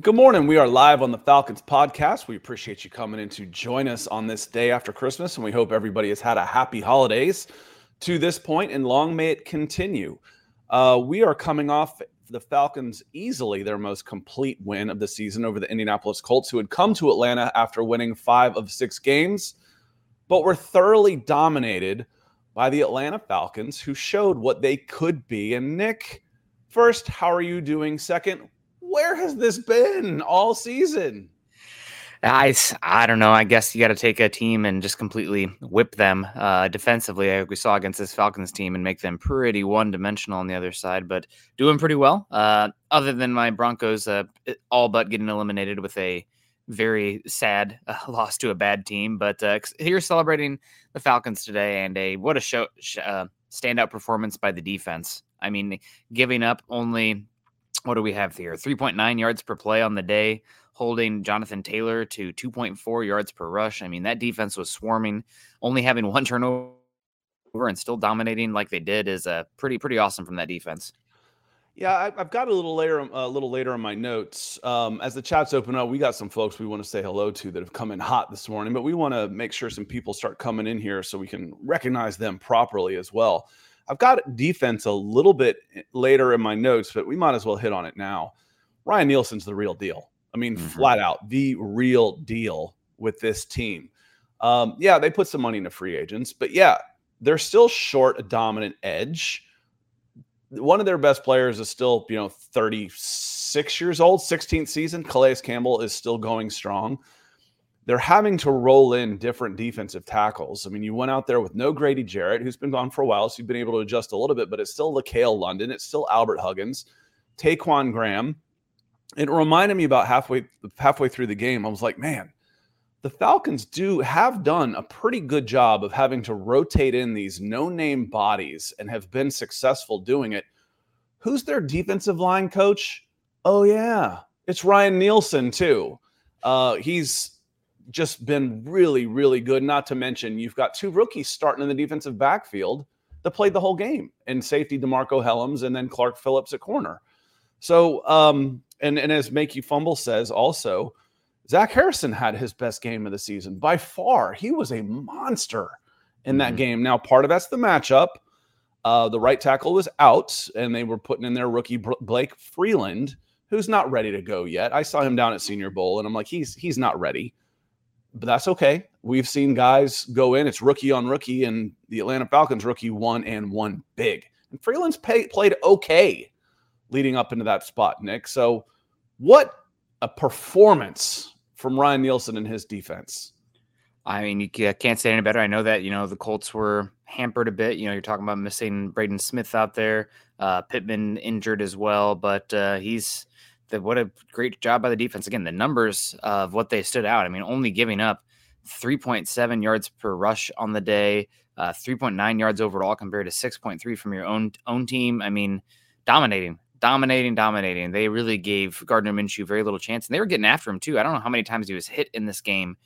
Good morning. We are live on the Falcons podcast. We appreciate you coming in to join us on this day after Christmas, and we hope everybody has had a happy holidays to this point, and long may it continue. Uh, we are coming off the Falcons easily their most complete win of the season over the Indianapolis Colts, who had come to Atlanta after winning five of six games, but were thoroughly dominated by the Atlanta Falcons, who showed what they could be. And Nick, first, how are you doing? Second, where has this been all season? I, I don't know. I guess you got to take a team and just completely whip them uh, defensively, like we saw against this Falcons team, and make them pretty one dimensional on the other side, but doing pretty well. Uh, other than my Broncos, uh, all but getting eliminated with a very sad uh, loss to a bad team. But uh, here celebrating the Falcons today, and a what a show uh, standout performance by the defense. I mean, giving up only what do we have here? 3.9 yards per play on the day, holding Jonathan Taylor to 2.4 yards per rush. I mean, that defense was swarming, only having one turnover and still dominating like they did is uh, pretty pretty awesome from that defense. Yeah, I've got a little later, a little later in my notes. Um, as the chats open up, we got some folks we want to say hello to that have come in hot this morning, but we want to make sure some people start coming in here so we can recognize them properly as well. I've got defense a little bit later in my notes, but we might as well hit on it now. Ryan Nielsen's the real deal. I mean, mm-hmm. flat out, the real deal with this team. Um, yeah, they put some money into free agents, but yeah, they're still short a dominant edge. One of their best players is still, you know, 36 years old, 16th season. Calais Campbell is still going strong they're having to roll in different defensive tackles. I mean, you went out there with no Grady Jarrett, who's been gone for a while, so you've been able to adjust a little bit, but it's still LaCale London, it's still Albert Huggins, Ta'Quon Graham. It reminded me about halfway halfway through the game. I was like, man, the Falcons do have done a pretty good job of having to rotate in these no-name bodies and have been successful doing it. Who's their defensive line coach? Oh yeah, it's Ryan Nielsen too. Uh, he's just been really, really good. Not to mention, you've got two rookies starting in the defensive backfield that played the whole game, and safety DeMarcco Hellams, and then Clark Phillips at corner. So, um, and and as Make You Fumble says, also Zach Harrison had his best game of the season by far. He was a monster in that mm-hmm. game. Now, part of that's the matchup. Uh, the right tackle was out, and they were putting in their rookie Blake Freeland, who's not ready to go yet. I saw him down at Senior Bowl, and I'm like, he's he's not ready but that's okay. We've seen guys go in. It's rookie on rookie, and the Atlanta Falcons rookie won and won big. And Freeland's pay, played okay leading up into that spot, Nick. So What a performance from Ryan Nielsen and his defense. I mean, you can't say any better. I know that you know the Colts were hampered a bit. You know, you're talking about missing Braden Smith out there, uh, Pittman injured as well, but uh, he's the, what a great job by the defense. Again, the numbers of what they stood out. I mean, only giving up 3.7 yards per rush on the day, uh, 3.9 yards overall compared to 6.3 from your own own team. I mean, dominating, dominating, dominating. They really gave Gardner Minshew very little chance, and they were getting after him too. I don't know how many times he was hit in this game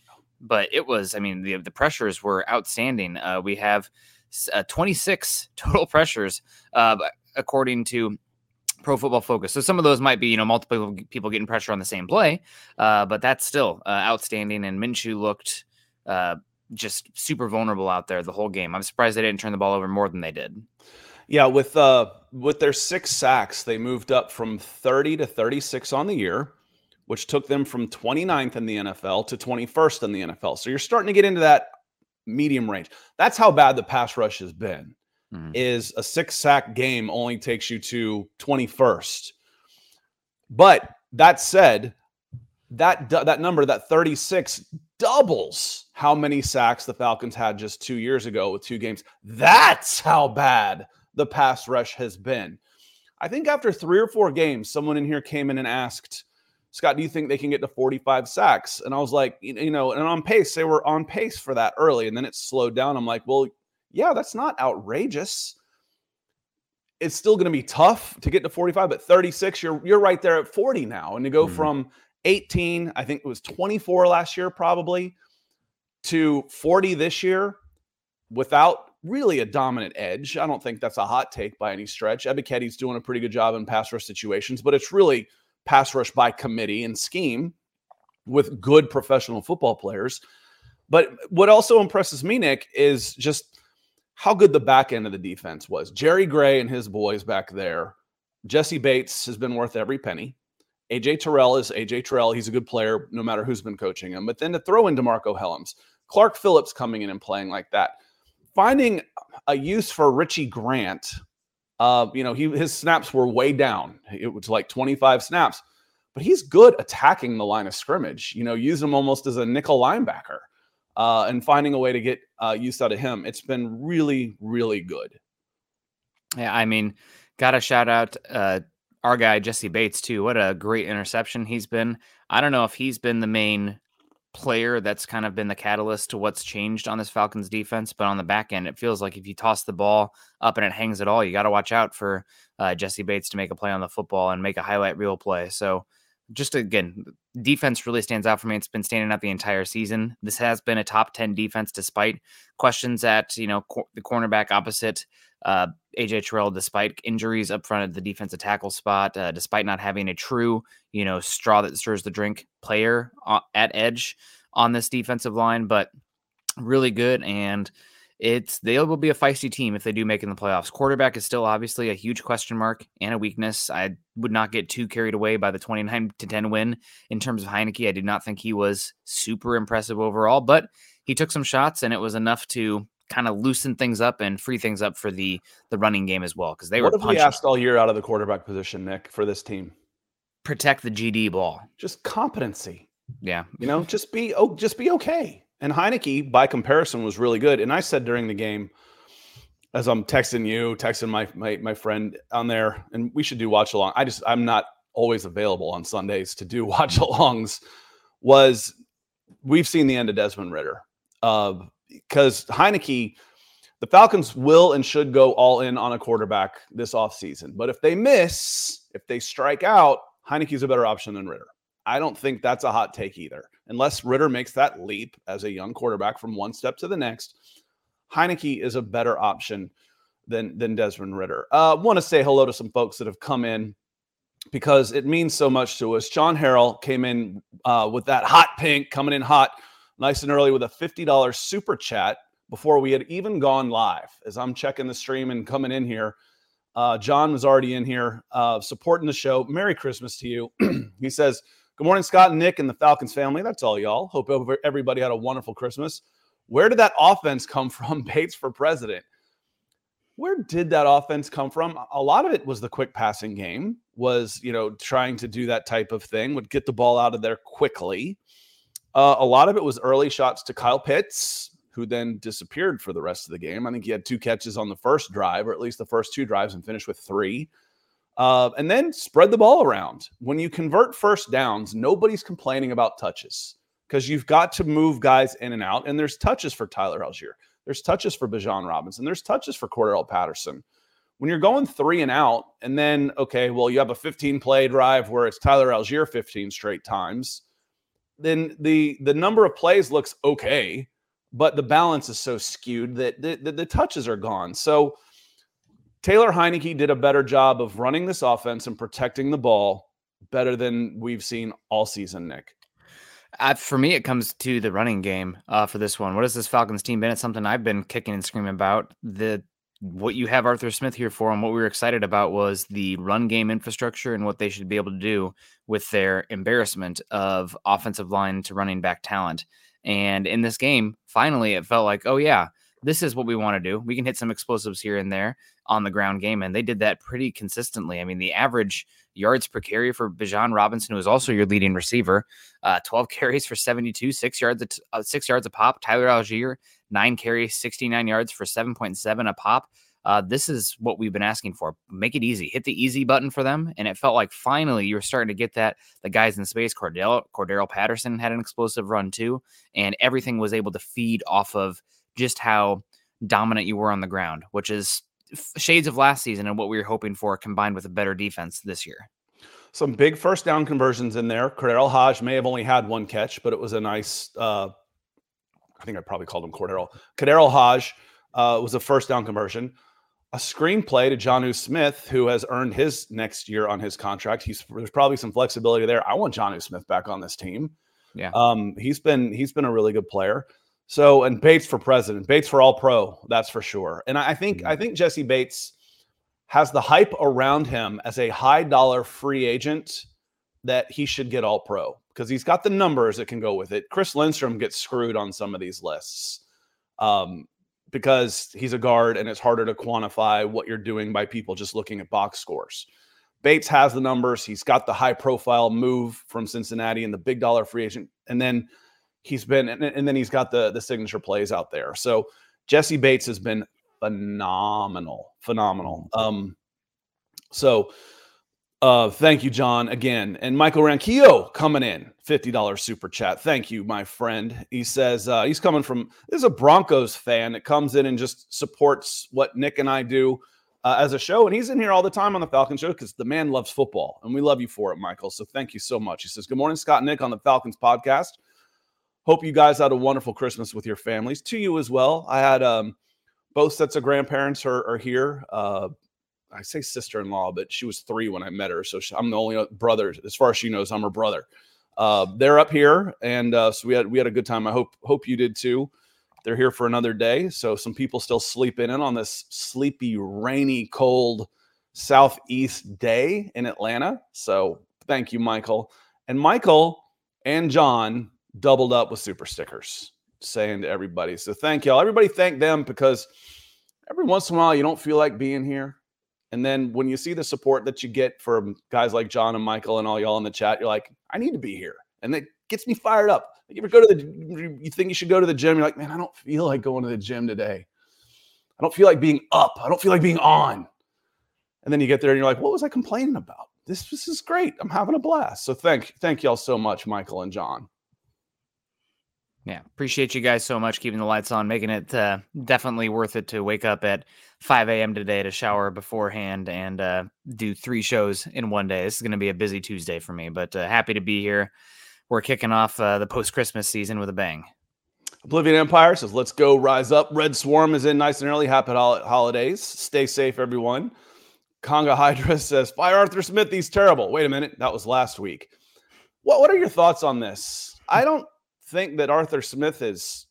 but it was, I mean, the, the pressures were outstanding. Uh, we have uh, 26 total pressures, uh, according to Pro Football Focus. So some of those might be, you know, multiple people getting pressure on the same play, uh, but that's still uh, outstanding. And Minshew looked uh, just super vulnerable out there the whole game. I'm surprised they didn't turn the ball over more than they did. Yeah, with uh, with their six sacks, they moved up from 30 to 36 on the year which took them from 29th in the NFL to 21st in the NFL. So you're starting to get into that medium range. That's how bad the pass rush has been. Mm-hmm. Is a six sack game only takes you to 21st. But that said, that that number that 36 doubles how many sacks the Falcons had just 2 years ago with two games. That's how bad the pass rush has been. I think after 3 or 4 games someone in here came in and asked Scott, do you think they can get to 45 sacks? And I was like, you know, and on pace, they were on pace for that early, and then it slowed down. I'm like, well, yeah, that's not outrageous. It's still going to be tough to get to 45, but 36, you're you're right there at 40 now, and to go mm-hmm. from 18, I think it was 24 last year, probably, to 40 this year, without really a dominant edge. I don't think that's a hot take by any stretch. Ebiketie's doing a pretty good job in pass rush situations, but it's really pass rush by committee and scheme with good professional football players. But what also impresses me, Nick, is just how good the back end of the defense was. Jerry Gray and his boys back there. Jessie Bates has been worth every penny. AJ Terrell is AJ Terrell. He's a good player no matter who's been coaching him. But then to throw in DeMarcco Hellams, Clark Phillips coming in and playing like that, finding a use for Richie Grant uh, you know, he his snaps were way down. It was like 25 snaps, but he's good attacking the line of scrimmage. You know, use him almost as a nickel linebacker uh, and finding a way to get uh, use out of him. It's been really, really good. Yeah, I mean, got to shout out uh, our guy Jessie Bates too. What a great interception he's been. I don't know if he's been the main player that's kind of been the catalyst to what's changed on this Falcons defense. But on the back end, it feels like if you toss the ball up and it hangs at all, you got to watch out for uh, Jessie Bates to make a play on the football and make a highlight reel play. So just again, defense really stands out for me. It's been standing out the entire season. This has been a top 10 defense despite questions at, you know, cor- the cornerback opposite uh, AJ Terrell, despite injuries up front at the defensive tackle spot, uh, despite not having a true, you know, straw that stirs the drink player uh, at edge on this defensive line, but really good. And it's they will be a feisty team if they do make in the playoffs. Quarterback is still obviously a huge question mark and a weakness. I would not get too carried away by the 29 to 10 win in terms of Heinicke. I did not think he was super impressive overall, but he took some shots and it was enough to kind of loosen things up and free things up for the the running game as well because they what were. What have we asked all year out of the quarterback position, Nick, for this team? Protect the GD ball. Just competency. Yeah, you know, just be oh, just be okay. And Heinicke, by comparison, was really good. And I said during the game, as I'm texting you, texting my my my friend on there, and we should do watch along. I just I'm not always available on Sundays to do watch alongs. Was we've seen the end of Desmond because uh, Heinicke, the Falcons will and should go all in on a quarterback this offseason. But if they miss, if they strike out, Heinicke's a better option than Ridder. I don't think that's a hot take either. Unless Ridder makes that leap as a young quarterback from one step to the next, Heinicke is a better option than than Desmond Ridder. Uh, Want to say hello to some folks that have come in because it means so much to us. John Harrell came in uh, with that hot pink, coming in hot, nice and early with a fifty dollars super chat before we had even gone live. As I'm checking the stream and coming in here, uh, John was already in here uh, supporting the show. Merry Christmas to you. he says. Good morning, Scott and Nick and the Falcons family. That's all, y'all. Hope everybody had a wonderful Christmas. Where did that offense come from, Bates for president? Where did that offense come from? A lot of it was the quick passing game. was, you know, trying to do that type of thing, would get the ball out of there quickly. Uh, a lot of it was early shots to Kyle Pitts, who then disappeared for the rest of the game. I think he had two catches on the first drive, or at least the first two drives, and finished with three. Uh, and then spread the ball around. When you convert first downs, nobody's complaining about touches because you've got to move guys in and out. And there's touches for Tyler Allgeier. There's touches for Bijan Robinson. There's touches for Cordarrelle Patterson when you're going three and out, and then okay, well, you have a 15 play drive where it's Tyler Allgeier 15 straight times, then the the number of plays looks okay, but the balance is so skewed that the, the, the touches are gone. So Taylor Heinicke did a better job of running this offense and protecting the ball better than we've seen all season, Nick. Uh, for me, it comes to the running game uh, for this one. What has this Falcons team been? It's something I've been kicking and screaming about. The what you have Arthur Smith here for and what we were excited about was the run game infrastructure and what they should be able to do with their embarrassment of offensive line to running back talent. And in this game, finally, it felt like, oh, yeah, this is what we want to do. We can hit some explosives here and there on the ground game. And they did that pretty consistently. I mean, the average yards per carry for Bijan Robinson, who is also your leading receiver, uh, 12 carries for 72, six yards, uh, six yards a pop. Tyler Allgeier, nine carries, 69 yards for 7.7 a pop. Uh, this is what we've been asking for. Make it easy. Hit the easy button for them. And it felt like finally you were starting to get that. The guys in space, Cordell, Cordarrelle Patterson had an explosive run too. And everything was able to feed off of just how dominant you were on the ground, which is shades of last season and what we were hoping for combined with a better defense this year. Some big first down conversions in there. KhaDarel Hodge may have only had one catch, but it was a nice uh, I think I probably called him Cordero. KhaDarel Hodge uh, was a first down conversion. A screenplay to Jonnu Smith, who has earned his next year on his contract. He's there's probably some flexibility there. I want Jonnu Smith back on this team. Yeah. Um, he's been he's been a really good player. So and Bates for president, Bates for all pro, that's for sure. And I think mm-hmm. I think Jessie Bates has the hype around him as a high dollar free agent that he should get all pro because he's got the numbers that can go with it. Chris Lindstrom gets screwed on some of these lists um, because he's a guard and it's harder to quantify what you're doing by people just looking at box scores. Bates has the numbers. He's got the high profile move from Cincinnati and the big dollar free agent. And then he's been, and, and then he's got the, the signature plays out there. So Jessie Bates has been phenomenal, phenomenal. Um, so uh, thank you, John, again. And Michael Ranquillo coming in, $50 super chat. Thank you, my friend. He says uh, he's coming from, this is a Broncos fan that comes in and just supports what Nick and I do uh, as a show. And he's in here all the time on the Falcon show because the man loves football. And we love you for it, Michael. So thank you so much. He says, Good morning, Scott Nick on the Falcons podcast. Hope you guys had a wonderful Christmas with your families. To you as well. I had um, both sets of grandparents are, are here. Uh, I say sister in law, but she was three when I met her. So she, I'm the only brother, as far as she knows, I'm her brother. Uh, they're up here, and uh, so we had we had a good time. I hope hope you did too. They're here for another day, so some people still sleeping in on this sleepy, rainy, cold southeast day in Atlanta. So thank you, Michael. And Michael and John doubled up with super stickers, saying to everybody. So thank y'all. Everybody thank them because every once in a while you don't feel like being here and then when you see the support that you get from guys like John and Michael and all y'all in the chat, you're like, I need to be here. And it gets me fired up. You ever go to the, you think you should go to the gym. You're like, man, I don't feel like going to the gym today. I don't feel like being up. I don't feel like being on. And then you get there and you're like, what was I complaining about? This, this is great. I'm having a blast. So thank, thank y'all so much, Michael and John. Yeah, appreciate you guys so much keeping the lights on, making it uh, definitely worth it to wake up at 5 a.m. today to shower beforehand and uh, do three shows in one day. This is going to be a busy Tuesday for me, but uh, happy to be here. We're kicking off uh, the post Christmas season with a bang. Oblivion Empire says, "Let's go, rise up." Red Swarm is in nice and early. Happy holidays. Stay safe, everyone. Conga Hydra says, "Fire Arthur Smith. He's terrible." Wait a minute, that was last week. What What are your thoughts on this? I don't think that Arthur Smith is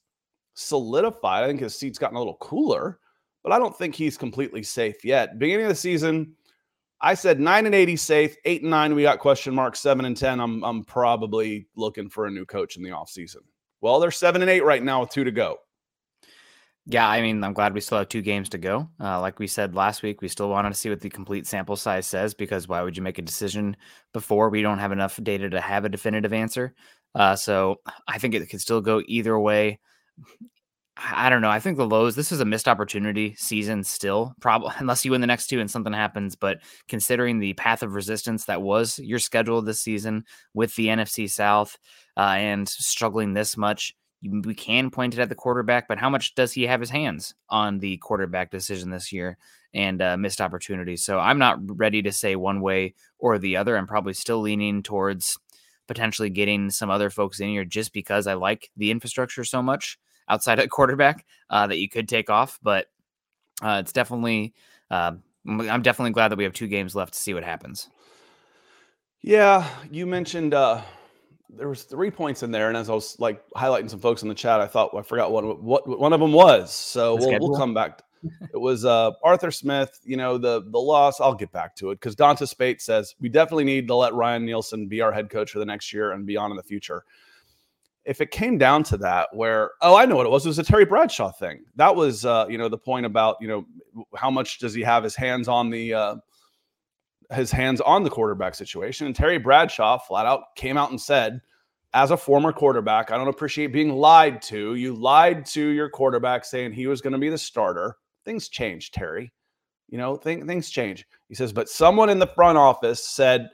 solidified. I think his seat's gotten a little cooler, but I don't think he's completely safe yet. Beginning of the season, I said nine and eighty safe, eight and nine. We got question marks, seven and ten. I'm I'm probably looking for a new coach in the offseason. Well, they're seven and eight right now with two to go. Yeah, I mean, I'm glad we still have two games to go. Uh, like we said last week, we still wanted to see what the complete sample size says because why would you make a decision before we don't have enough data to have a definitive answer? Uh, so I think it could still go either way. I don't know. I think the lows. This is a missed opportunity season still, probably unless you win the next two and something happens. But considering the path of resistance that was your schedule this season with the NFC South uh, and struggling this much, we can point it at the quarterback. But how much does he have his hands on the quarterback decision this year and uh, missed opportunities? So I'm not ready to say one way or the other. I'm probably still leaning towards potentially getting some other folks in here just because I like the infrastructure so much outside of quarterback uh, that you could take off. But uh, it's definitely, uh, I'm definitely glad that we have two games left to see what happens. Yeah, you mentioned uh, there was three points in there, and as I was like highlighting some folks in the chat, I thought I forgot what what one of them was. So we'll, we'll come back. it was uh, Arthur Smith. You know the the loss. I'll get back to it because Dante Spate says we definitely need to let Ryan Nielsen be our head coach for the next year and beyond in the future if it came down to that, where oh, I know what it was. It was a Terry Bradshaw thing. That was uh, you know the point about you know how much does he have his hands on the uh, his hands on the quarterback situation. And Terry Bradshaw flat out came out and said, as a former quarterback, I don't appreciate being lied to. You lied to your quarterback saying he was going to be the starter. Things change, Terry. You know, th- things change. He says, but someone in the front office said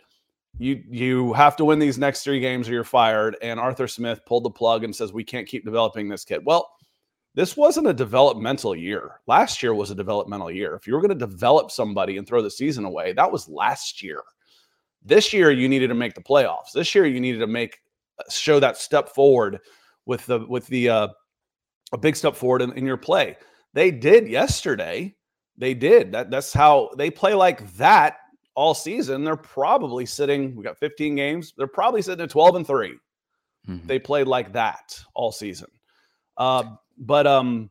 you you have to win these next three games or you're fired. And Arthur Smith pulled the plug and says we can't keep developing this kid. Well, this wasn't a developmental year. Last year was a developmental year. If you were going to develop somebody and throw the season away, that was last year. This year you needed to make the playoffs. This year you needed to make show that step forward with the with the uh, a big step forward in, in your play. They did yesterday. They did. That that's how they play like that all season, they're probably sitting, we got 15 games, they're probably sitting at 12 and 3. Mm-hmm. They played like that all season. Uh, but um,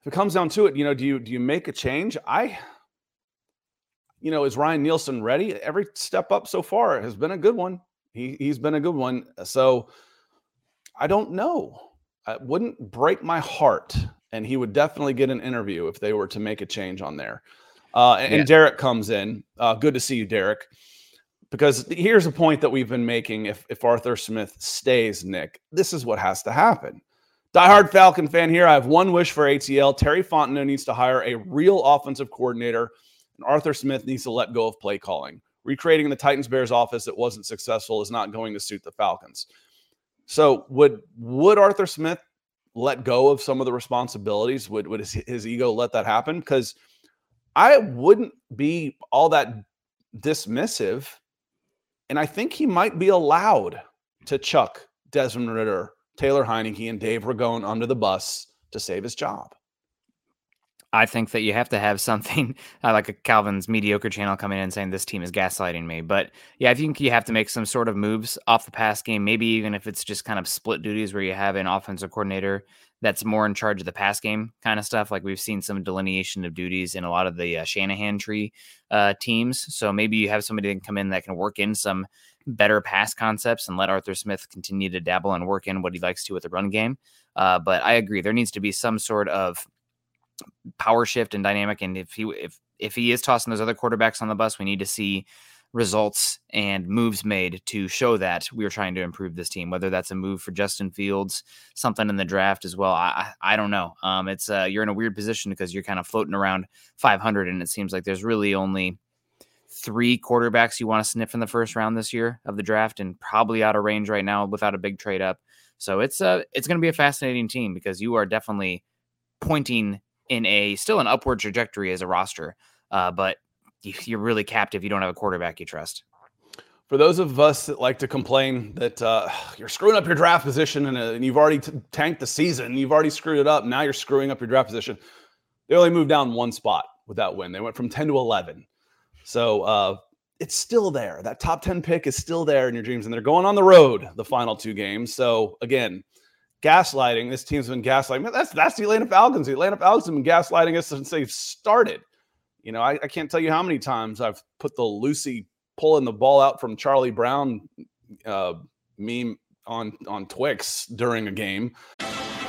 if it comes down to it, you know, do you do you make a change? I you know, is Ryan Nielsen ready? Every step up so far has been a good one. He he's been a good one. So I don't know. It wouldn't break my heart, and he would definitely get an interview if they were to make a change on there. Uh, and, yeah. and, Derek comes in. Uh, good to see you, Derek. Because here's a point that we've been making. If if Arthur Smith stays, Nick, this is what has to happen. Diehard Falcon fan here. I have one wish for ATL. Terry Fontenot needs to hire a real offensive coordinator, and Arthur Smith needs to let go of play calling. Recreating the Titans Bears office that wasn't successful is not going to suit the Falcons. So would would Arthur Smith let go of some of the responsibilities? Would would his, his ego let that happen? Because I wouldn't be all that dismissive. And I think he might be allowed to chuck Desmond Ridder, Taylor Heinicke, and Dave Ragone under the bus to save his job. I think that you have to have something uh, like a Calvin's mediocre channel coming in and saying this team is gaslighting me. But yeah, I think you have to make some sort of moves off the pass game, maybe even if it's just kind of split duties where you have an offensive coordinator that's more in charge of the pass game kind of stuff. Like we've seen some delineation of duties in a lot of the uh, Shanahan tree uh, teams. So maybe you have somebody that can come in that can work in some better pass concepts and let Arthur Smith continue to dabble and work in what he likes to with the run game. Uh, but I agree, there needs to be some sort of power shift and dynamic. And if he if if he is tossing those other quarterbacks on the bus, we need to see results and moves made to show that we are trying to improve this team. Whether that's a move for Justin Fields, something in the draft as well. I I, don't know. Um, it's uh, you're in a weird position because you're kind of floating around 500, and it seems like there's really only three quarterbacks you want to sniff in the first round this year of the draft, and probably out of range right now without a big trade up. So it's uh it's going to be a fascinating team because you are definitely pointing in a still an upward trajectory as a roster. Uh, but you're really capped if you don't have a quarterback you trust. For those of us that like to complain that uh, you're screwing up your draft position and, uh, and you've already t- tanked the season, you've already screwed it up. Now you're screwing up your draft position. They only moved down one spot with that win. They went from 10 to 11. So uh, it's still there. That top 10 pick is still there in your dreams, and they're going on the road the final two games. So again, gaslighting. This team's been gaslighting. That's that's the Atlanta Falcons. The Atlanta Falcons have been gaslighting us since they've started. You know, I, I can't tell you how many times I've put the Lucy pulling the ball out from Charlie Brown uh, meme on on Twix during a game.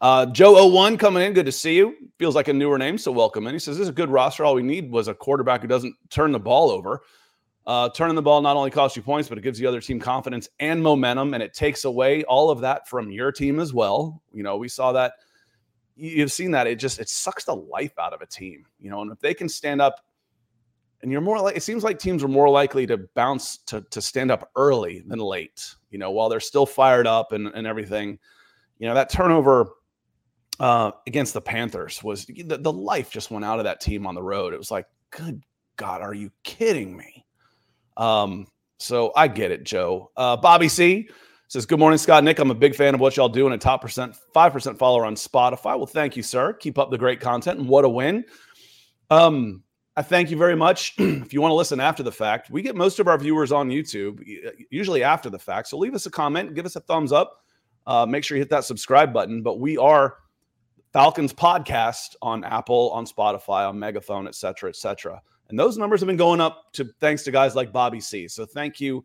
Uh, Joe01 coming in. Good to see you. Feels like a newer name, so welcome And He says, This is a good roster. All we need was a quarterback who doesn't turn the ball over. Uh, turning the ball not only costs you points, but it gives the other team confidence and momentum, and it takes away all of that from your team as well. You know, we saw that. You've seen that. It just it sucks the life out of a team. You know, and if they can stand up, and you're more like it seems like teams are more likely to bounce to to stand up early than late. You know, while they're still fired up and and everything. You know, that turnover uh, against the Panthers was the, the life just went out of that team on the road. It was like, good God, are you kidding me? Um, so I get it, Joe. Uh, Bobby C says, Good morning, Scott Nick. I'm a big fan of what y'all do and a top percent, 5% follower on Spotify. Well, thank you, sir. Keep up the great content and what a win. Um, I thank you very much. if you want to listen after the fact, we get most of our viewers on YouTube, usually after the fact. So leave us a comment, give us a thumbs up. Uh, make sure you hit that subscribe button. But we are Falcons podcast on Apple, on Spotify, on Megaphone, et cetera, et cetera. And those numbers have been going up to thanks to guys like Bobby C. So thank you.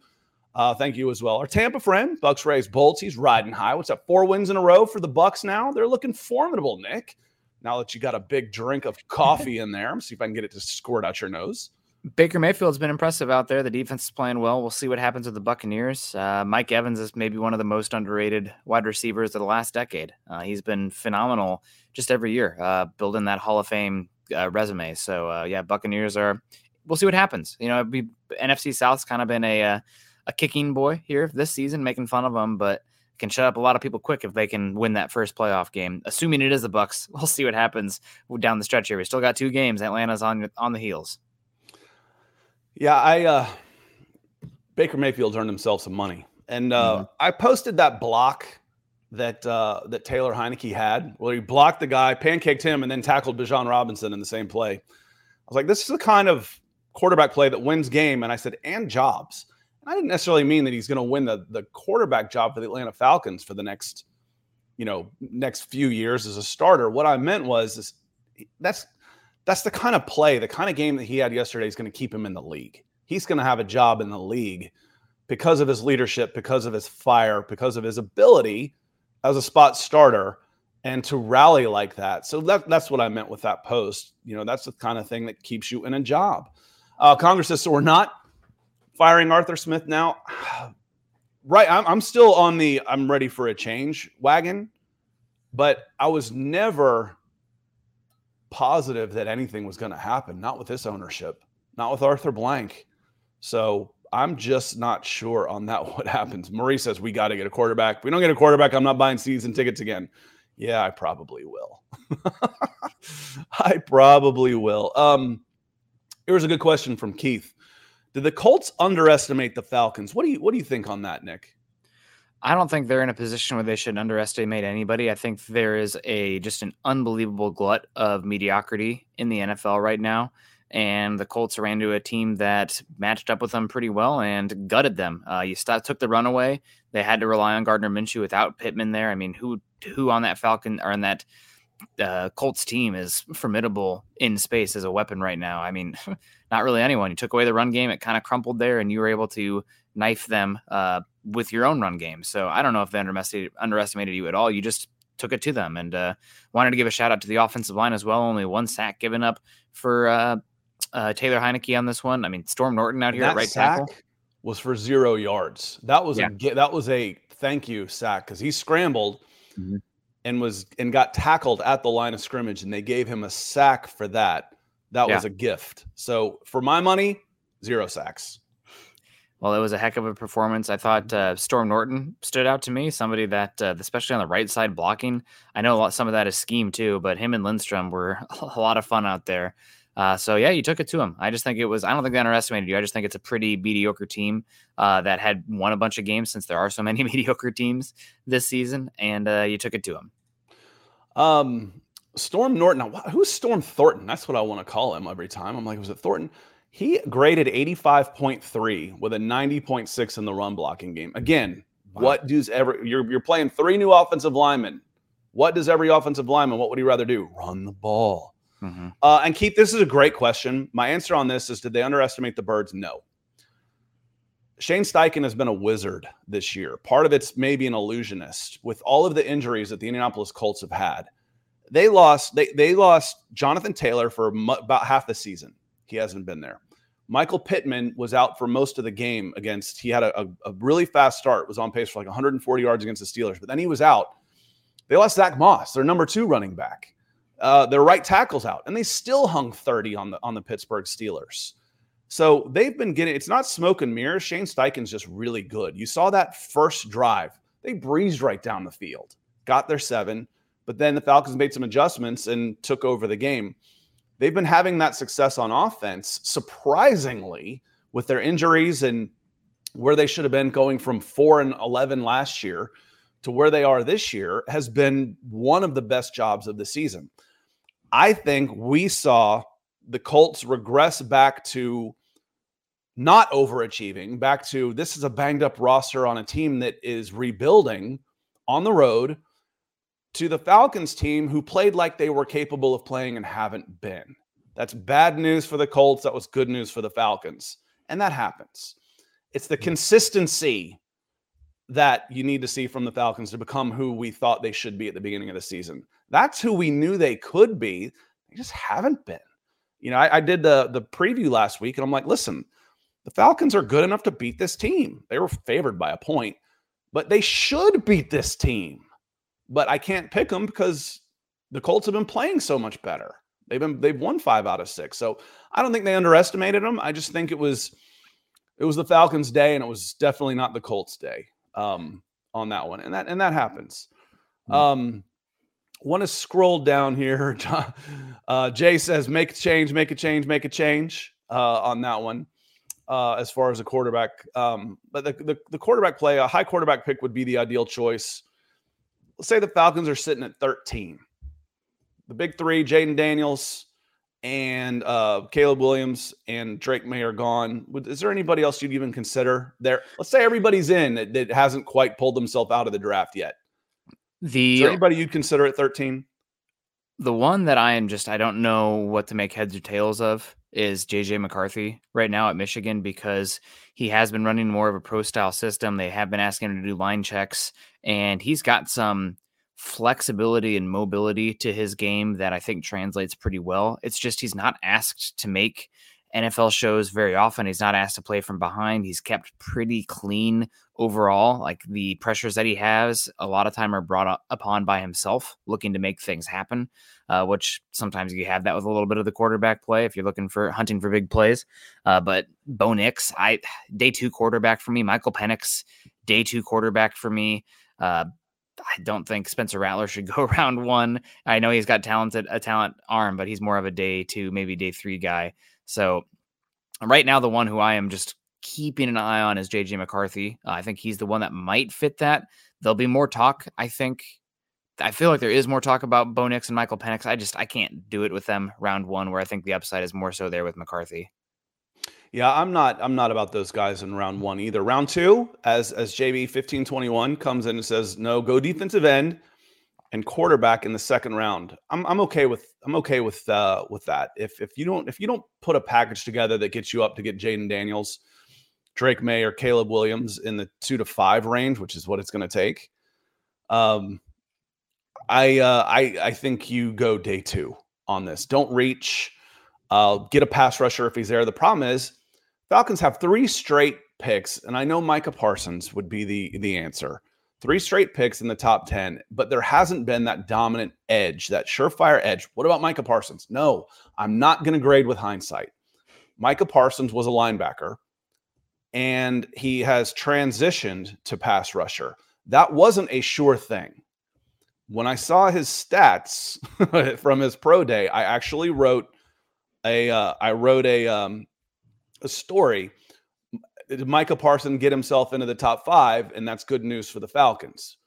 Uh, thank you as well. Our Tampa friend, Bucks Rays Bolts, he's riding high. What's up? Four wins in a row for the Bucks now. They're looking formidable, Nick. Now that you got a big drink of coffee in there, see if I can get it to squirt out your nose. Baker Mayfield's been impressive out there. The defense is playing well. We'll see what happens with the Buccaneers. Uh, Mike Evans is maybe one of the most underrated wide receivers of the last decade. Uh, he's been phenomenal just every year, uh, building that Hall of Fame uh, resume. So uh, yeah, Buccaneers are. We'll see what happens. You know, be, NFC South's kind of been a uh, a kicking boy here this season, making fun of them, but can shut up a lot of people quick if they can win that first playoff game. Assuming it is the Bucks, we'll see what happens down the stretch here. We still got two games. Atlanta's on on the heels. Yeah, I uh Baker Mayfield earned himself some money. And uh mm-hmm. I posted that block that uh that Taylor Heinicke had where he blocked the guy, pancaked him, and then tackled Bijan Robinson in the same play. I was like, this is the kind of quarterback play that wins game. And I said, and jobs. And I didn't necessarily mean that he's going to win the the quarterback job for the Atlanta Falcons for the next, you know, next few years as a starter. What I meant was is that's that's the kind of play, the kind of game that he had yesterday is going to keep him in the league. He's going to have a job in the league because of his leadership, because of his fire, because of his ability as a spot starter and to rally like that. So that, that's what I meant with that post. You know, that's the kind of thing that keeps you in a job. Uh, Congress says, so we're not firing Arthur Smith now. right. I'm, I'm still on the I'm ready for a change wagon, but I was never positive that anything was going to happen, not with this ownership, not with Arthur Blank. So I'm just not sure on that what happens. Marie says we got to get a quarterback. If we don't get a quarterback, I'm not buying season tickets again. Yeah, I probably will. I probably will. Um, here's a good question from Keith. Did the Colts underestimate the Falcons? What do you what do you think on that, Nick? I don't think they're in a position where they should underestimate anybody. I think there is a just an unbelievable glut of mediocrity in the NFL right now. and the Colts ran into a team that matched up with them pretty well and gutted them. Uh, you took the run away. They had to rely on Gardner Minshew without Pittman there. I mean, who who on that Falcon or on that uh, Colts team is formidable in space as a weapon right now? I mean, not really anyone. You took away the run game; it kind of crumpled there, and you were able to knife them uh, with your own run game. So I don't know if they underestimated, underestimated you at all. You just took it to them, and uh, wanted to give a shout out to the offensive line as well. Only one sack given up for uh, uh, Taylor Heinicke on this one. I mean, Storm Norton out here that at right sack tackle. was for zero yards. That was Yeah. a that was a thank you sack because he scrambled Mhm. and was and got tackled at the line of scrimmage, and they gave him a sack for that. That was a gift. So for my money, zero sacks. Well, it was a heck of a performance. I thought uh, Storm Norton stood out to me. Somebody that, uh, especially on the right side blocking, I know a lot, some of that is scheme too, but him and Lindstrom were a lot of fun out there. Uh, so yeah, you took it to him. I just think it was. I don't think they underestimated you. I just think it's a pretty mediocre team uh, that had won a bunch of games since there are so many mediocre teams this season, and uh, you took it to him. Um, Storm Norton. Who's Storm Thornton? That's what I want to call him every time. I'm like, was it Thornton? He graded 85.3 with a 90.6 in the run blocking game. Again, what does every you're you're playing three new offensive linemen. What does every offensive lineman? What would he rather do? Run the ball. Mhm. Uh, and Keith, this is a great question. My answer on this is: Did they underestimate the birds? No. Shane Steichen has been a wizard this year. Part of it's maybe an illusionist with all of the injuries that the Indianapolis Colts have had. They lost. They they lost Jonathan Taylor for mu- about half the season. He hasn't been there. Michael Pittman was out for most of the game against. He had a, a, a really fast start. Was on pace for like 140 yards against the Steelers, but then he was out. They lost Zach Moss, their number two running back. Uh, their right tackle's out, and they still hung 30 on the on the Pittsburgh Steelers. So they've been getting. It's not smoke and mirrors. Shane Steichen's just really good. You saw that first drive; they breezed right down the field, got their seven, but then the Falcons made some adjustments and took over the game. They've been having that success on offense, surprisingly, with their injuries and where they should have been going from four and 11 last year to where they are this year has been one of the best jobs of the season. I think we saw the Colts regress back to not overachieving, back to this is a banged up roster on a team that is rebuilding on the road to the Falcons team who played like they were capable of playing and haven't been. That's bad news for the Colts. That was good news for the Falcons. And that happens. It's the hmm. consistency that you need to see from the Falcons to become who we thought they should be at the beginning of the season. That's who we knew they could be. They just haven't been. You know, I, I did the the preview last week, and I'm like, listen, the Falcons are good enough to beat this team. They were favored by a point, but they should beat this team. But I can't pick them because the Colts have been playing so much better. They've been they've won five out of six. So I don't think they underestimated them. I just think it was it was the Falcons' day, and it was definitely not the Colts' day um, on that one. And that and that happens. Um, want to scroll down here. Uh, Jay says, "Make a change, make a change, make a change." Uh, on that one, uh, as far as a quarterback, um, but the, the the quarterback play, a high quarterback pick would be the ideal choice. Let's say the Falcons are sitting at thirteen. The big three: Jayden Daniels and uh, Caleb Williams and Drake Maye are gone. Is there anybody else you'd even consider there? Let's say everybody's in that, that hasn't quite pulled themselves out of the draft yet. Is The there anybody you'd consider at thirteen? The one that I am just I don't know what to make heads or tails of is JJ McCarthy right now at Michigan because he has been running more of a pro style system. They have been asking him to do line checks, and he's got some flexibility and mobility to his game that I think translates pretty well. It's just he's not asked to make NFL shows very often. He's not asked to play from behind. He's kept pretty clean overall. Like the pressures that he has, a lot of time are brought up upon by himself, looking to make things happen. Uh, which sometimes you have that with a little bit of the quarterback play if you're looking for hunting for big plays. Uh, but Bo Nix, I day two quarterback for me. Michael Penix, day two quarterback for me. Uh, I don't think Spencer Rattler should go around one. I know he's got talented a talent arm, but he's more of a day two, maybe day three guy. So right now, the one who I am just keeping an eye on is JJ McCarthy. Uh, I think he's the one that might fit that. There'll be more talk, I think, I feel like there is more talk about Bo Nix and Michael Penix. I just I can't do it with them round one, where I think the upside is more so there with McCarthy. Yeah, I'm not I'm not about those guys in round one either. Round two, as as JB 1521 comes in and says, no, go defensive end and quarterback in the second round. I'm I'm okay with I'm okay with uh with that. If if you don't if you don't put a package together that gets you up to get Jayden Daniels, Drake Maye, or Caleb Williams in the two to five range, which is what it's going to take. Um, I uh, I I think you go day two on this. Don't reach. Uh, get a pass rusher if he's there. The problem is Falcons have three straight picks, and I know Micah Parsons would be the the answer. Three straight picks in the top 10, but there hasn't been that dominant edge, that surefire edge. What about Micah Parsons? No, I'm not going to grade with hindsight. Micah Parsons was a linebacker and he has transitioned to pass rusher. That wasn't a sure thing when I saw his stats from his pro day, I actually wrote a uh, I wrote a um, a story. Did Micah Parson get himself into the top five, and that's good news for the Falcons.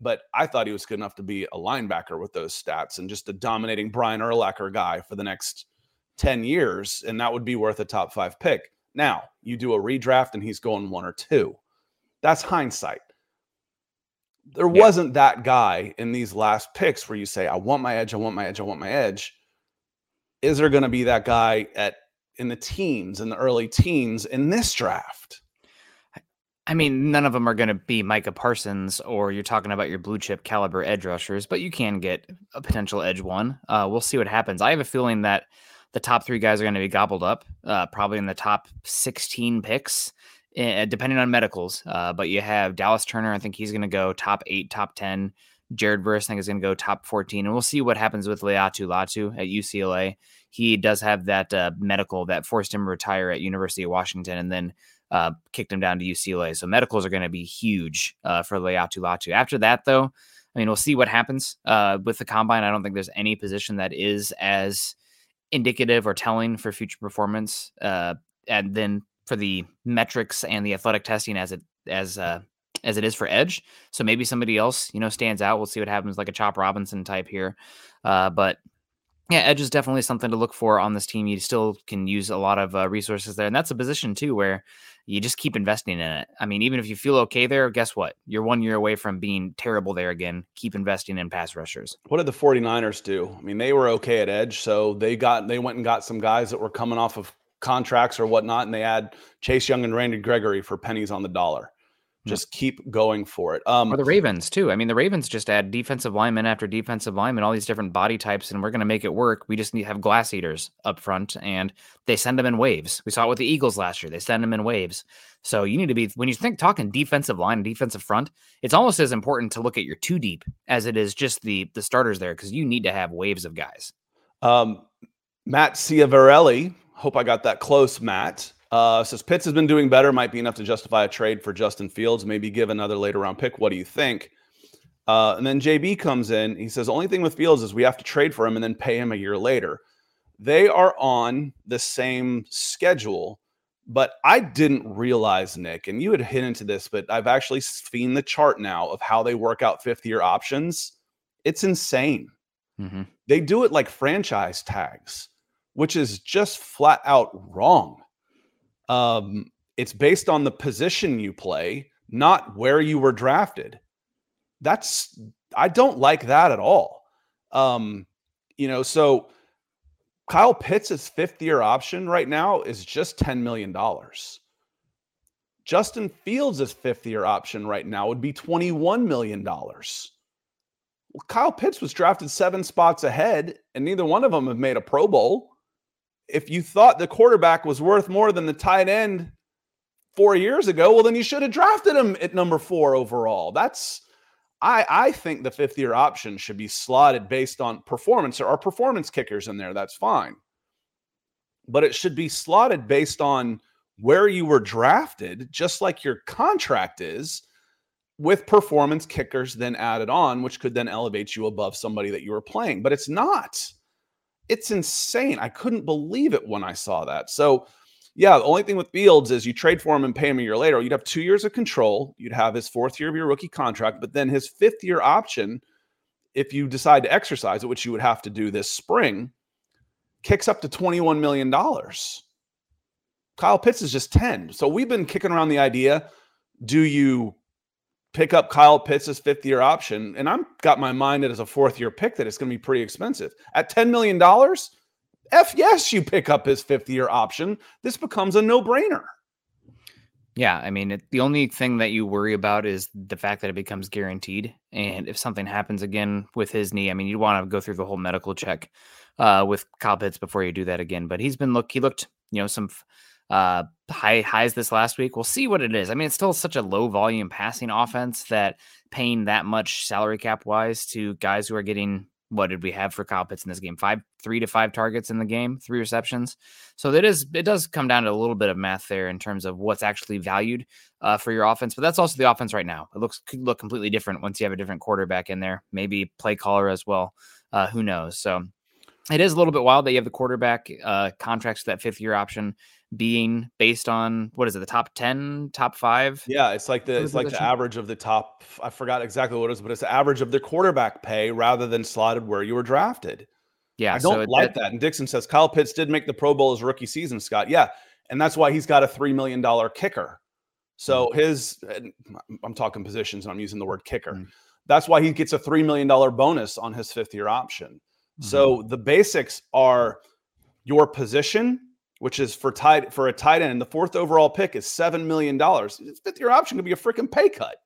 But I thought he was good enough to be a linebacker with those stats and just a dominating Brian Urlacher guy for the next 10 years, and that would be worth a top five pick. Now, you do a redraft and he's going one or two. That's hindsight there yeah. wasn't that guy in these last picks where you say, I want my edge, I want my edge, I want my edge. Is there going to be that guy at in the teens, in the early teens in this draft? I mean, none of them are going to be Micah Parsons, or you're talking about your blue chip caliber edge rushers, but you can get a potential edge one. Uh, we'll see what happens. I have a feeling that the top three guys are going to be gobbled up, uh, probably in the top 16 picks. Eh, depending on medicals. Uh, but you have Dallas Turner. I think he's going to go top eight, top 10. Jared Verse, I think, is going to go top 14. And we'll see what happens with Laiatu Latu at UCLA. He does have that uh, medical that forced him to retire at University of Washington and then uh, kicked him down to UCLA. So medicals are going to be huge uh, for Laiatu Latu. After that, though, I mean, we'll see what happens uh, with the combine. I don't think there's any position that is as indicative or telling for future performance. Uh, and then for the metrics and the athletic testing as it as uh as it is for edge. So maybe somebody else, you know, stands out. We'll see what happens, like a Chop Robinson type here. Uh, but yeah, edge is definitely something to look for on this team. You still can use a lot of uh, resources there, and that's a position too where you just keep investing in it. I mean, even if you feel okay there, guess what? You're one year away from being terrible there again. Keep investing in pass rushers. What did the 49ers do? I mean, they were okay at edge, so they got they went and got some guys that were coming off of contracts or whatnot, and they add Chase Young and Randy Gregory for pennies on the dollar. Just keep going for it. Um, or the Ravens too. I mean, the Ravens just add defensive lineman after defensive lineman, all these different body types, and we're going to make it work. We just need to have glass eaters up front, and they send them in waves. We saw it with the Eagles last year; they send them in waves. So you need to be when you think talking defensive line and defensive front, it's almost as important to look at your two deep as it is just the the starters there because you need to have waves of guys. Um, Matt Ciavarelli Hope I got that close, Matt. Uh, says Pitts has been doing better, might be enough to justify a trade for Justin Fields, maybe give another later round pick. What do you think? Uh, and then JB comes in. He says, only thing with Fields is we have to trade for him and then pay him a year later. They are on the same schedule, but I didn't realize, Nick, and you had hit into this, but I've actually seen the chart now of how they work out fifth year options. It's insane. Mm-hmm. They do it like franchise tags which is just flat out wrong. Um, it's based on the position you play, not where you were drafted. That's I don't like that at all. Um, you know, so Kyle Pitts' fifth year option right now is just $10 million. Justin Fields' fifth year option right now would be $21 million. Well, Kyle Pitts was drafted seven spots ahead, and neither one of them have made a Pro Bowl if you thought the quarterback was worth more than the tight end four years ago, well, then you should have drafted him at number four overall. That's I I think the fifth year option should be slotted based on performance. There are performance kickers in there. That's fine, but it should be slotted based on where you were drafted, just like your contract is. With performance kickers then added on, which could then elevate you above somebody that you were playing, but it's not. It's insane. I couldn't believe it when I saw that. So, yeah, the only thing with Fields is you trade for him and pay him a year later. You'd have two years of control. You'd have his fourth year of your rookie contract, but then his fifth year option if you decide to exercise it, which you would have to do this spring, kicks up to $21 million. Kyle Pitts is just 10. So we've been kicking around the idea do you pick up Kyle Pitts' fifth year option? And I've got my mind that as a fourth year pick that it's going to be pretty expensive. At $10 million, F yes, you pick up his fifth year option. This becomes a no brainer. Yeah, I mean, it, the only thing that you worry about is the fact that it becomes guaranteed. And if something happens again with his knee, I mean, you'd want to go through the whole medical check uh, with Kyle Pitts before you do that again. But he's been look, he looked, you know, some uh, high highs this last week. We'll see what it is. I mean, it's still such a low volume passing offense that paying that much salary cap wise to guys who are getting what did we have for Kyle Pitts in this game? Five, three to five targets in the game, three receptions. So that is it does come down to a little bit of math there in terms of what's actually valued uh, for your offense. But that's also the offense right now. It looks could look completely different once you have a different quarterback in there, maybe play caller as well. Uh, who knows? So it is a little bit wild that you have the quarterback uh, contracts that fifth year option being based on what is it the top 10 top five yeah it's like the it's like the average of the top i forgot exactly what it is but it's the average of the quarterback pay rather than slotted where you were drafted yeah i don't so like that, that and dixon says kyle pitts did make the pro bowl his rookie season scott yeah and that's why he's got a three million dollar kicker so mm-hmm. his i'm talking positions and i'm using the word kicker mm-hmm. that's why he gets a three million dollar bonus on his fifth year option mm-hmm. so the basics are your position which is for tight for a tight end. The fourth overall pick is seven million dollars. Fifth year option could be a freaking pay cut.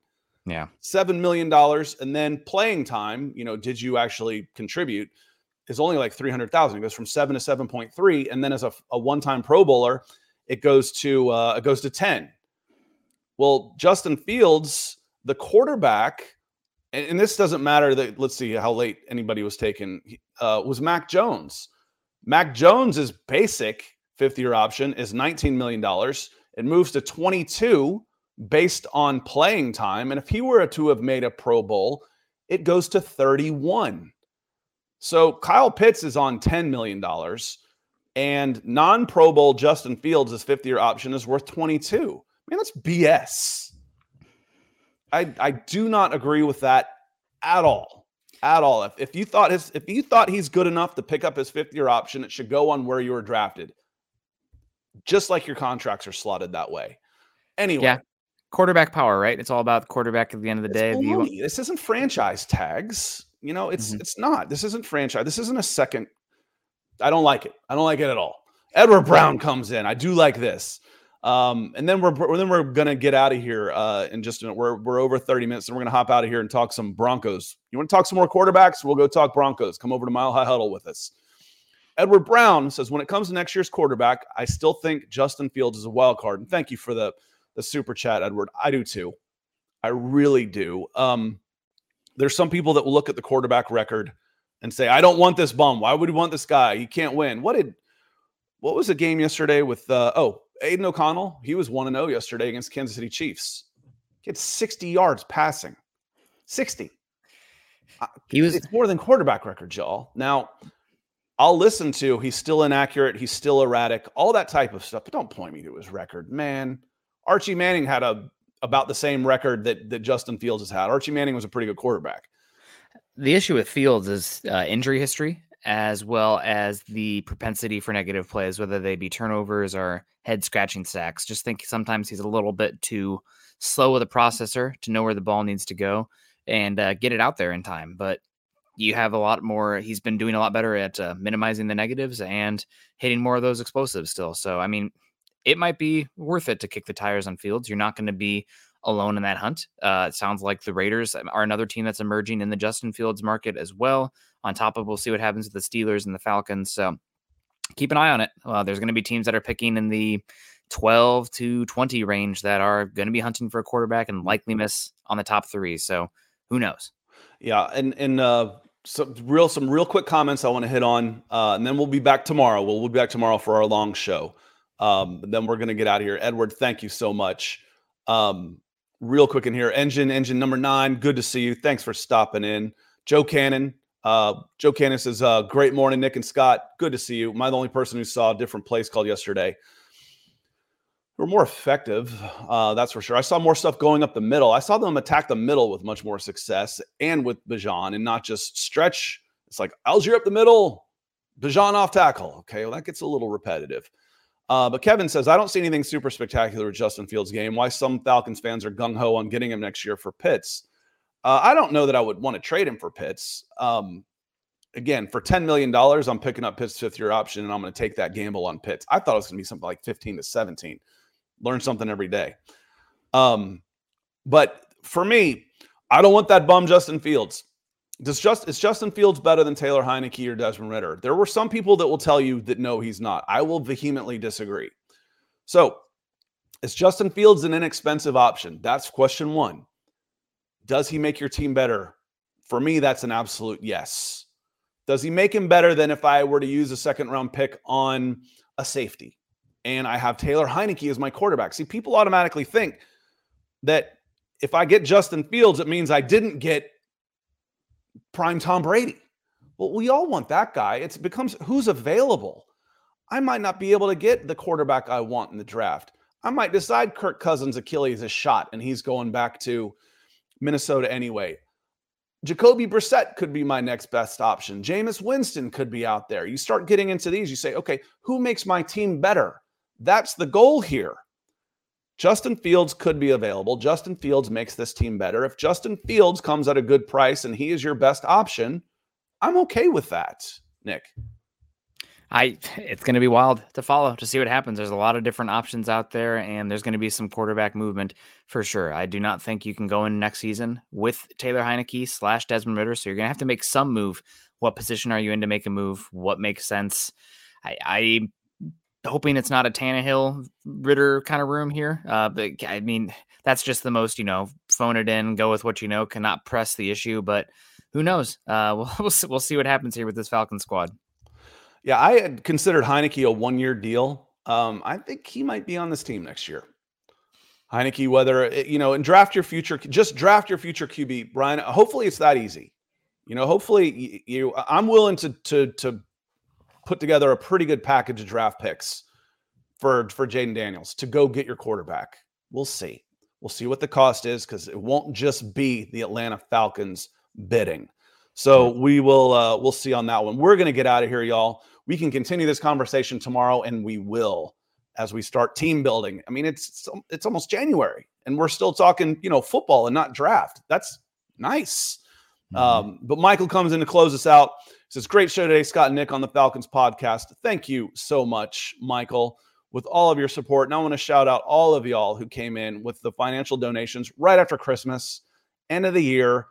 Yeah, seven million dollars, and then playing time. You know, did you actually contribute? Is only like three hundred thousand. It goes from seven to seven point three, and then as a, a one time Pro Bowler, it goes to uh, it goes to ten. Well, Justin Fields, the quarterback, and, and this doesn't matter. That let's see how late anybody was taken. Uh, was Mac Jones. Mac Jones is basic fifth year option is $19 million. It moves to 22 based on playing time. And if he were to have made a Pro Bowl, it goes to 31. So Kyle Pitts is on $10 million. And non Pro Bowl Justin Fields' fifth year option is worth 22. Man, that's BS. I, I do not agree with that at all. At all. If, if you thought his if you thought he's good enough to pick up his fifth year option, it should go on where you were drafted just like your contracts are slotted that way. Anyway. Yeah. Quarterback power, right? It's all about quarterback at the end of the day. You... This isn't franchise tags. You know, it's mm-hmm. it's not. This isn't franchise. This isn't a second. I don't like it. I don't like it at all. Edward Brown comes in. I do like this. Um, and then we're then we're gonna get out of here uh, in just a minute. We're we're over 30 minutes, and we're gonna hop out of here and talk some Broncos. You want to talk some more quarterbacks? We'll go talk Broncos. Come over to Mile High Huddle with us. Edward Brown says, when it comes to next year's quarterback, I still think Justin Fields is a wild card. And thank you for the the super chat, Edward. I do too. I really do. Um, there's some people that will look at the quarterback record and say, I don't want this bum. Why would we want this guy? He can't win. What did what was the game yesterday with uh oh Aidan O'Connell? He was 1 0 yesterday against Kansas City Chiefs. He had 60 yards passing. 60. He was it's more than quarterback record, y'all. Now, I'll listen to he's still inaccurate, he's still erratic, all that type of stuff. But don't point me to his record, man. Archie Manning had a about the same record that that Justin Fields has had. Archie Manning was a pretty good quarterback. The issue with Fields is uh, injury history, as well as the propensity for negative plays, whether they be turnovers or head scratching sacks. Just think sometimes he's a little bit too slow with a processor to know where the ball needs to go and uh, get it out there in time. But you have a lot more. He's been doing a lot better at uh, minimizing the negatives and hitting more of those explosives still. So, I mean, it might be worth it to kick the tires on Fields. You're not going to be alone in that hunt. Uh, it sounds like the Raiders are another team that's emerging in the Justin Fields market as well. On top of, we'll see what happens with the Steelers and the Falcons. So keep an eye on it. Uh, there's going to be teams that are picking in the 12 to 20 range that are going to be hunting for a quarterback and likely miss on the top three. So who knows? Yeah, and and uh, some real some real quick comments I want to hit on, uh, and then we'll be back tomorrow. We'll, we'll be back tomorrow for our long show. Um, then we're gonna get out of here. Edward, thank you so much. Um, real quick in here, engine engine number nine. Good to see you. Thanks for stopping in, Joe Cannon. Uh, Joe Cannon says, uh, "Great morning, Nick and Scott. Good to see you. Am I the only person who saw a different place called yesterday?" Were more effective. Uh, that's for sure. I saw more stuff going up the middle. I saw them attack the middle with much more success and with Bijan and not just stretch. It's like Allgeier up the middle, Bijan off tackle. Okay, well, that gets a little repetitive. Uh, but Kevin says, I don't see anything super spectacular with Justin Fields' game. Why some Falcons fans are gung ho on getting him next year for Pitts. Uh, I don't know that I would want to trade him for Pitts. Um, again, for $10 million, I'm picking up Pitts' fifth year option and I'm going to take that gamble on Pitts. I thought it was going to be something like 15 to 17. Learn something every day. Um, but for me, I don't want that bum Justin Fields. Does just is Justin Fields better than Taylor Heinicke or Desmond Ridder? There were some people that will tell you that no, he's not. I will vehemently disagree. So, is Justin Fields an inexpensive option? That's question one. Does he make your team better? For me, that's an absolute yes. Does he make him better than if I were to use a second round pick on a safety and I have Taylor Heinicke as my quarterback? See, people automatically think that if I get Justin Fields, it means I didn't get prime Tom Brady. Well, we all want that guy. It becomes who's available. I might not be able to get the quarterback I want in the draft. I might decide Kirk Cousins' Achilles is shot and he's going back to Minnesota anyway. Jacoby Brissett could be my next best option. Jameis Winston could be out there. You start getting into these, you say, okay, who makes my team better? That's the goal here. Justin Fields could be available. Justin Fields makes this team better. If Justin Fields comes at a good price and he is your best option, I'm okay with that, Nick. I it's going to be wild to follow to see what happens. There's a lot of different options out there, and there's going to be some quarterback movement for sure. I do not think you can go in next season with Taylor Heinicke slash Desmond Ridder. So you're going to have to make some move. What position are you in to make a move? What makes sense? I, I hoping it's not a Tannehill Ridder kind of room here. Uh, but I mean, that's just the most, you know, phone it in, go with what you know, cannot press the issue. But who knows? Uh, we'll, we'll see, we'll see what happens here with this Falcon squad. Yeah, I had considered Heinicke a one year deal. Um, I think he might be on this team next year. Heinicke, whether eh, you know, and draft your future, just draft your future QB, Brian. Hopefully, it's that easy. You know, hopefully, you, you I'm willing to to to put together a pretty good package of draft picks for for Jayden Daniels to go get your quarterback. We'll see. We'll see what the cost is because it won't just be the Atlanta Falcons bidding. So we will uh, we'll see on that one. We're going to get out of here, y'all. We can continue this conversation tomorrow, and we will as we start team building. I mean, it's it's almost January, and we're still talking, you know, football and not draft. That's nice. Mm-hmm. Um, but Michael comes in to close us out. Says, great show today, Scott and Nick on the Falcons podcast. Thank you so much, Michael, with all of your support. And I want to shout out all of y'all who came in with the financial donations right after Christmas, end of the year.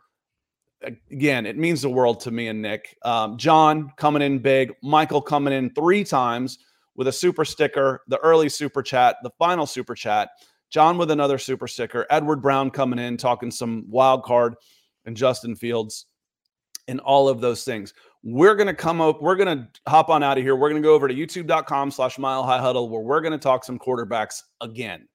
Again, it means the world to me and Nick. Um, John coming in big, Michael coming in three times with a super sticker, the early super chat, the final super chat. John with another super sticker, Edward Brown coming in talking some wild card and Justin Fields and all of those things. We're going to come up, we're going to hop on out of here. We're going to go over to youtube.com slash mile high huddle where we're going to talk some quarterbacks again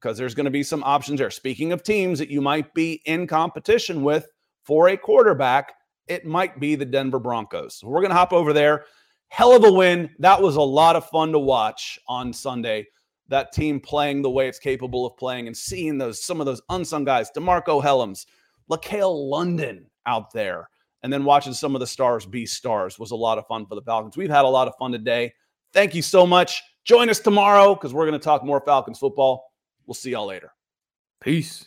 because there's going to be some options there. Speaking of teams that you might be in competition with for a quarterback, it might be the Denver Broncos. We're going to hop over there. Hell of a win. That was a lot of fun to watch on Sunday. That team playing the way it's capable of playing and seeing those some of those unsung guys, DeMarcco Hellams, LaCale London out there and then watching some of the stars be stars was a lot of fun for the Falcons. We've had a lot of fun today. Thank you so much. Join us tomorrow because we're going to talk more Falcons football. We'll see y'all later. Peace.